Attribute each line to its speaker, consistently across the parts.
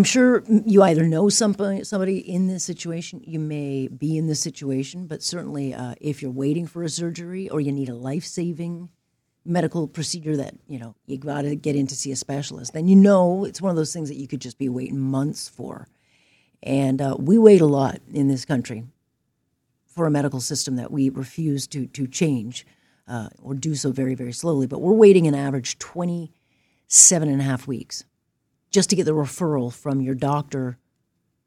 Speaker 1: I'm sure you either know somebody, somebody in this situation, you may be in this situation, but certainly uh, if you're waiting for a surgery or you need a life saving medical procedure that you know you got to get in to see a specialist, then you know it's one of those things that you could just be waiting months for. And uh, we wait a lot in this country for a medical system that we refuse to to change uh, or do so very very slowly. But we're waiting an average 27 and a half weeks just to get the referral from your doctor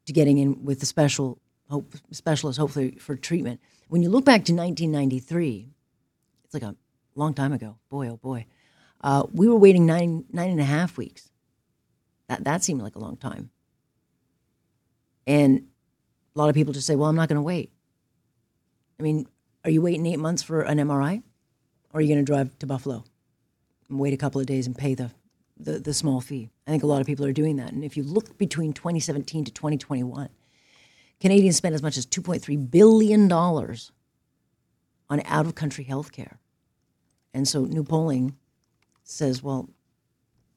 Speaker 1: to getting in with the special hope, specialist, hopefully for treatment. When you look back to 1993, it's like a long time ago. Boy, oh boy, uh, we were waiting nine nine and a half weeks. That that seemed like a long time. And a lot of people just say, "Well, I'm not going to wait." I mean, are you waiting eight months for an MRI, or are you going to drive to Buffalo and wait a couple of days and pay the the, the small fee. I think a lot of people are doing that. And if you look between 2017 to 2021, Canadians spent as much as $2.3 billion on out of country health care. And so new polling says, well,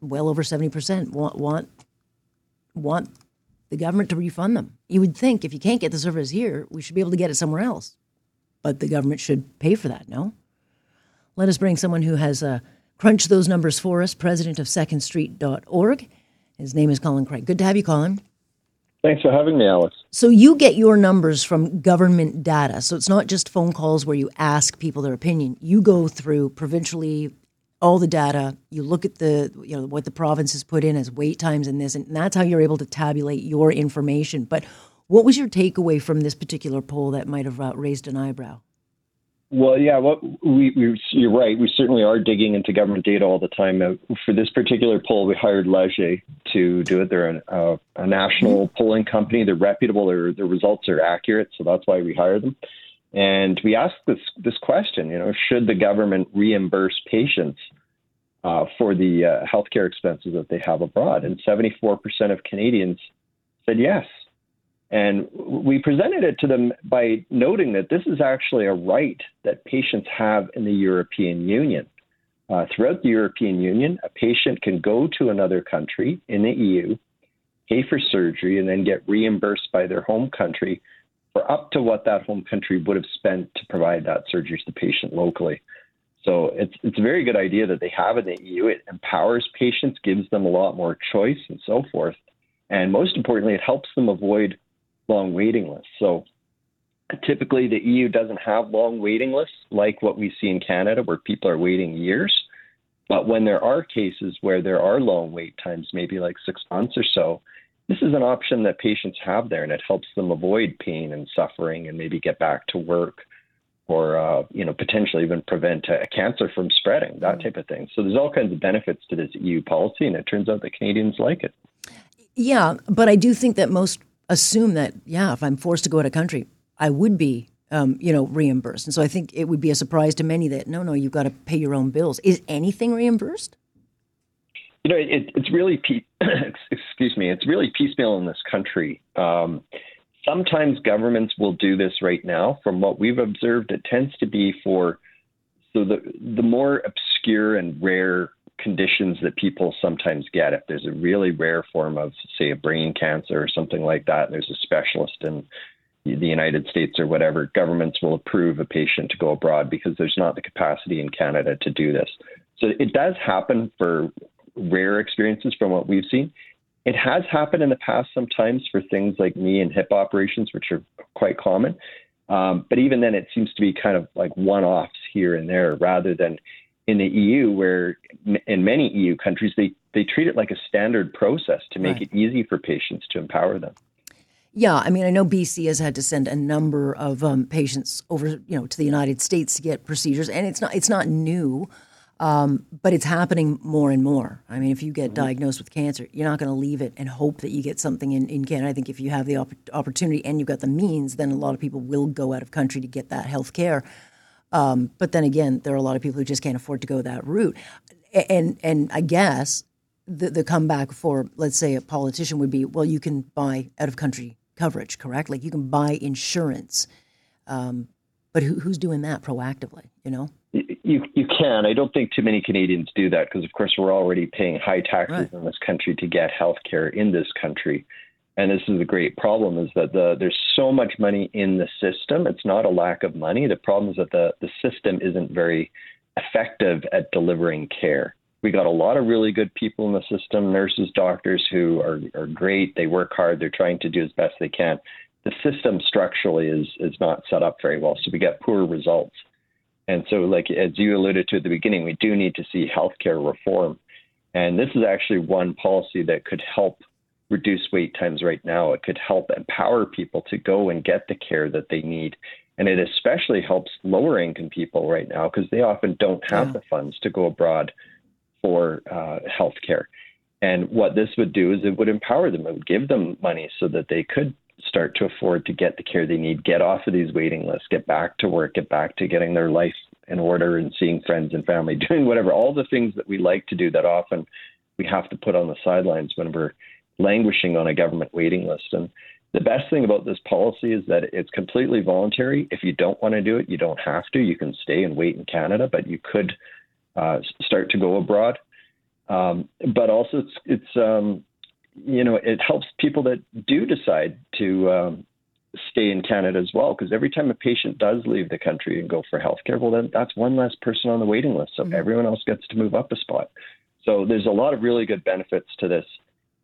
Speaker 1: well over 70% want, want, want the government to refund them. You would think if you can't get the service here, we should be able to get it somewhere else. But the government should pay for that, no? Let us bring someone who has a crunch those numbers for us, president of secondstreet.org. His name is Colin Craig. Good to have you, Colin.
Speaker 2: Thanks for having me, Alex.
Speaker 1: So you get your numbers from government data. So it's not just phone calls where you ask people their opinion. You go through provincially all the data. You look at the you know what the province has put in as wait times and this, and that's how you're able to tabulate your information. But what was your takeaway from this particular poll that might have uh, raised an eyebrow?
Speaker 2: Well, yeah, what we, we, you're right. We certainly are digging into government data all the time. Uh, for this particular poll, we hired Leger to do it. They're an, uh, a national mm-hmm. polling company. They're reputable. Their, their results are accurate, so that's why we hired them. And we asked this this question. You know, should the government reimburse patients uh, for the uh, healthcare expenses that they have abroad? And 74% of Canadians said yes. And we presented it to them by noting that this is actually a right that patients have in the European Union. Uh, throughout the European Union, a patient can go to another country in the EU, pay for surgery, and then get reimbursed by their home country for up to what that home country would have spent to provide that surgery to the patient locally. So it's it's a very good idea that they have in the EU. It empowers patients, gives them a lot more choice, and so forth. And most importantly, it helps them avoid long waiting lists. So typically the EU doesn't have long waiting lists like what we see in Canada where people are waiting years. But when there are cases where there are long wait times, maybe like six months or so, this is an option that patients have there and it helps them avoid pain and suffering and maybe get back to work or uh, you know potentially even prevent a cancer from spreading that type of thing so there's all kinds of benefits to this eu policy and it turns out that canadians like it
Speaker 1: yeah but i do think that most assume that yeah, if I'm forced to go out of country, I would be um, you know reimbursed. And so I think it would be a surprise to many that no, no, you've got to pay your own bills. Is anything reimbursed?
Speaker 2: You know, it, it's really excuse me, it's really piecemeal in this country. Um, sometimes governments will do this right now. From what we've observed, it tends to be for so the the more obscure and rare conditions that people sometimes get. If there's a really rare form of, say, a brain cancer or something like that, and there's a specialist in the United States or whatever, governments will approve a patient to go abroad because there's not the capacity in Canada to do this. So it does happen for rare experiences from what we've seen. It has happened in the past sometimes for things like knee and hip operations, which are quite common. Um, but even then, it seems to be kind of like one offs here and there rather than in the EU, where in many EU countries they, they treat it like a standard process to make right. it easy for patients to empower them.
Speaker 1: Yeah, I mean, I know BC has had to send a number of um, patients over, you know, to the United States to get procedures, and it's not it's not new, um, but it's happening more and more. I mean, if you get mm-hmm. diagnosed with cancer, you're not going to leave it and hope that you get something in, in Canada. I think if you have the op- opportunity and you've got the means, then a lot of people will go out of country to get that health care. Um, but then again, there are a lot of people who just can't afford to go that route. And and I guess the, the comeback for let's say a politician would be, well, you can buy out of country coverage, correct? Like you can buy insurance. Um, but who, who's doing that proactively? You know.
Speaker 2: You you can. I don't think too many Canadians do that because, of course, we're already paying high taxes right. in this country to get health care in this country. And this is a great problem: is that the there's so much money in the system. It's not a lack of money. The problem is that the the system isn't very effective at delivering care. We got a lot of really good people in the system, nurses, doctors who are, are great. They work hard. They're trying to do as best they can. The system structurally is is not set up very well, so we get poor results. And so, like as you alluded to at the beginning, we do need to see healthcare reform. And this is actually one policy that could help reduce wait times right now. It could help empower people to go and get the care that they need. And it especially helps lower income people right now because they often don't have yeah. the funds to go abroad for uh, health care. And what this would do is it would empower them. It would give them money so that they could start to afford to get the care they need, get off of these waiting lists, get back to work, get back to getting their life in order and seeing friends and family, doing whatever, all the things that we like to do that often we have to put on the sidelines when we're languishing on a government waiting list. And the best thing about this policy is that it's completely voluntary. If you don't want to do it, you don't have to. You can stay and wait in Canada, but you could uh, start to go abroad. Um, but also, it's, it's um, you know, it helps people that do decide to um, stay in Canada as well. Because every time a patient does leave the country and go for healthcare, well, then that's one less person on the waiting list. So mm-hmm. everyone else gets to move up a spot. So there's a lot of really good benefits to this.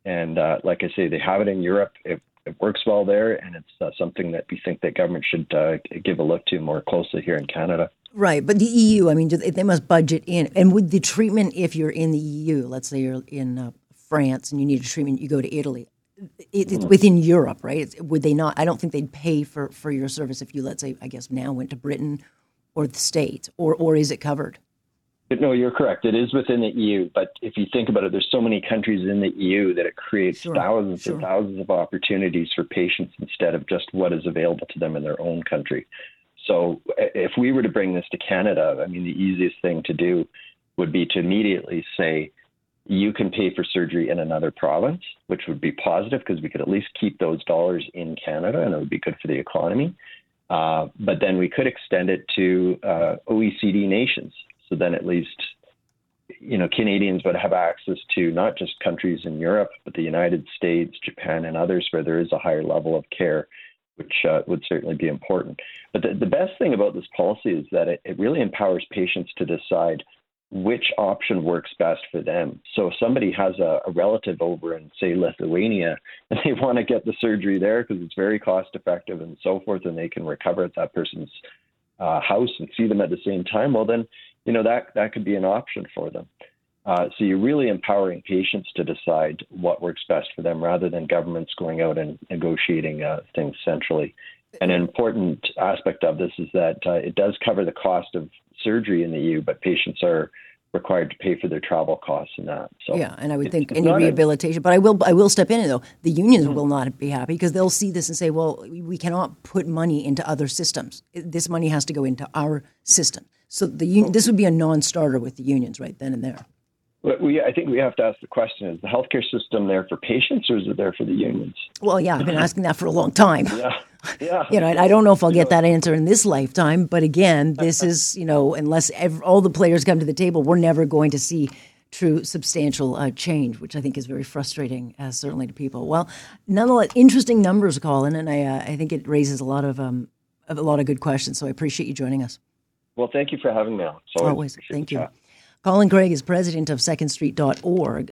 Speaker 2: And uh, like I say, they have it in Europe. It, it works well there, and it's uh, something that we think that government should uh, give a look to more closely here in Canada.
Speaker 1: Right, but the EU, I mean, they must budget in, and with the treatment, if you're in the EU, let's say you're in uh, France and you need a treatment, you go to Italy. It, it's within Europe, right? It's, would they not? I don't think they'd pay for, for your service if you, let's say, I guess now went to Britain or the States, or or is it covered?
Speaker 2: No, you're correct. It is within the EU, but if you think about it, there's so many countries in the EU that it creates sure, thousands sure. and thousands of opportunities for patients instead of just what is available to them in their own country. So if we were to bring this to Canada, I mean, the easiest thing to do would be to immediately say, you can pay for surgery in another province, which would be positive because we could at least keep those dollars in Canada and it would be good for the economy. Uh, but then we could extend it to uh, OECD nations. So then at least, you know, Canadians would have access to not just countries in Europe, but the United States, Japan, and others where there is a higher level of care, which uh, would certainly be important. But the, the best thing about this policy is that it, it really empowers patients to decide which option works best for them. So if somebody has a, a relative over in, say, Lithuania, and they want to get the surgery there because it's very cost effective and so forth, and they can recover at that person's uh, house and see them at the same time, well, then, you know, that, that could be an option for them. Uh, so you're really empowering patients to decide what works best for them rather than governments going out and negotiating uh, things centrally. And an important aspect of this is that uh, it does cover the cost of surgery in the EU, but patients are required to pay for their travel costs and that. So
Speaker 1: yeah, and I would think any rehabilitation. A, but I will I will step in though. The unions mm-hmm. will not be happy because they'll see this and say, well, we cannot put money into other systems. This money has to go into our system. So the this would be a non-starter with the unions right then and there.
Speaker 2: We, I think we have to ask the question: Is the healthcare system there for patients, or is it there for the unions?
Speaker 1: Well, yeah, I've been asking that for a long time.
Speaker 2: yeah, yeah.
Speaker 1: you know, I don't know if I'll get that answer in this lifetime, but again, this is you know, unless all the players come to the table, we're never going to see true substantial uh, change, which I think is very frustrating, uh, certainly to people. Well, nonetheless, interesting numbers, Colin, and I, uh, I think it raises a lot of um, a lot of good questions. So I appreciate you joining us.
Speaker 2: Well, thank you for having me.
Speaker 1: Always, always. thank you. Colin Craig is president of SecondStreet.org.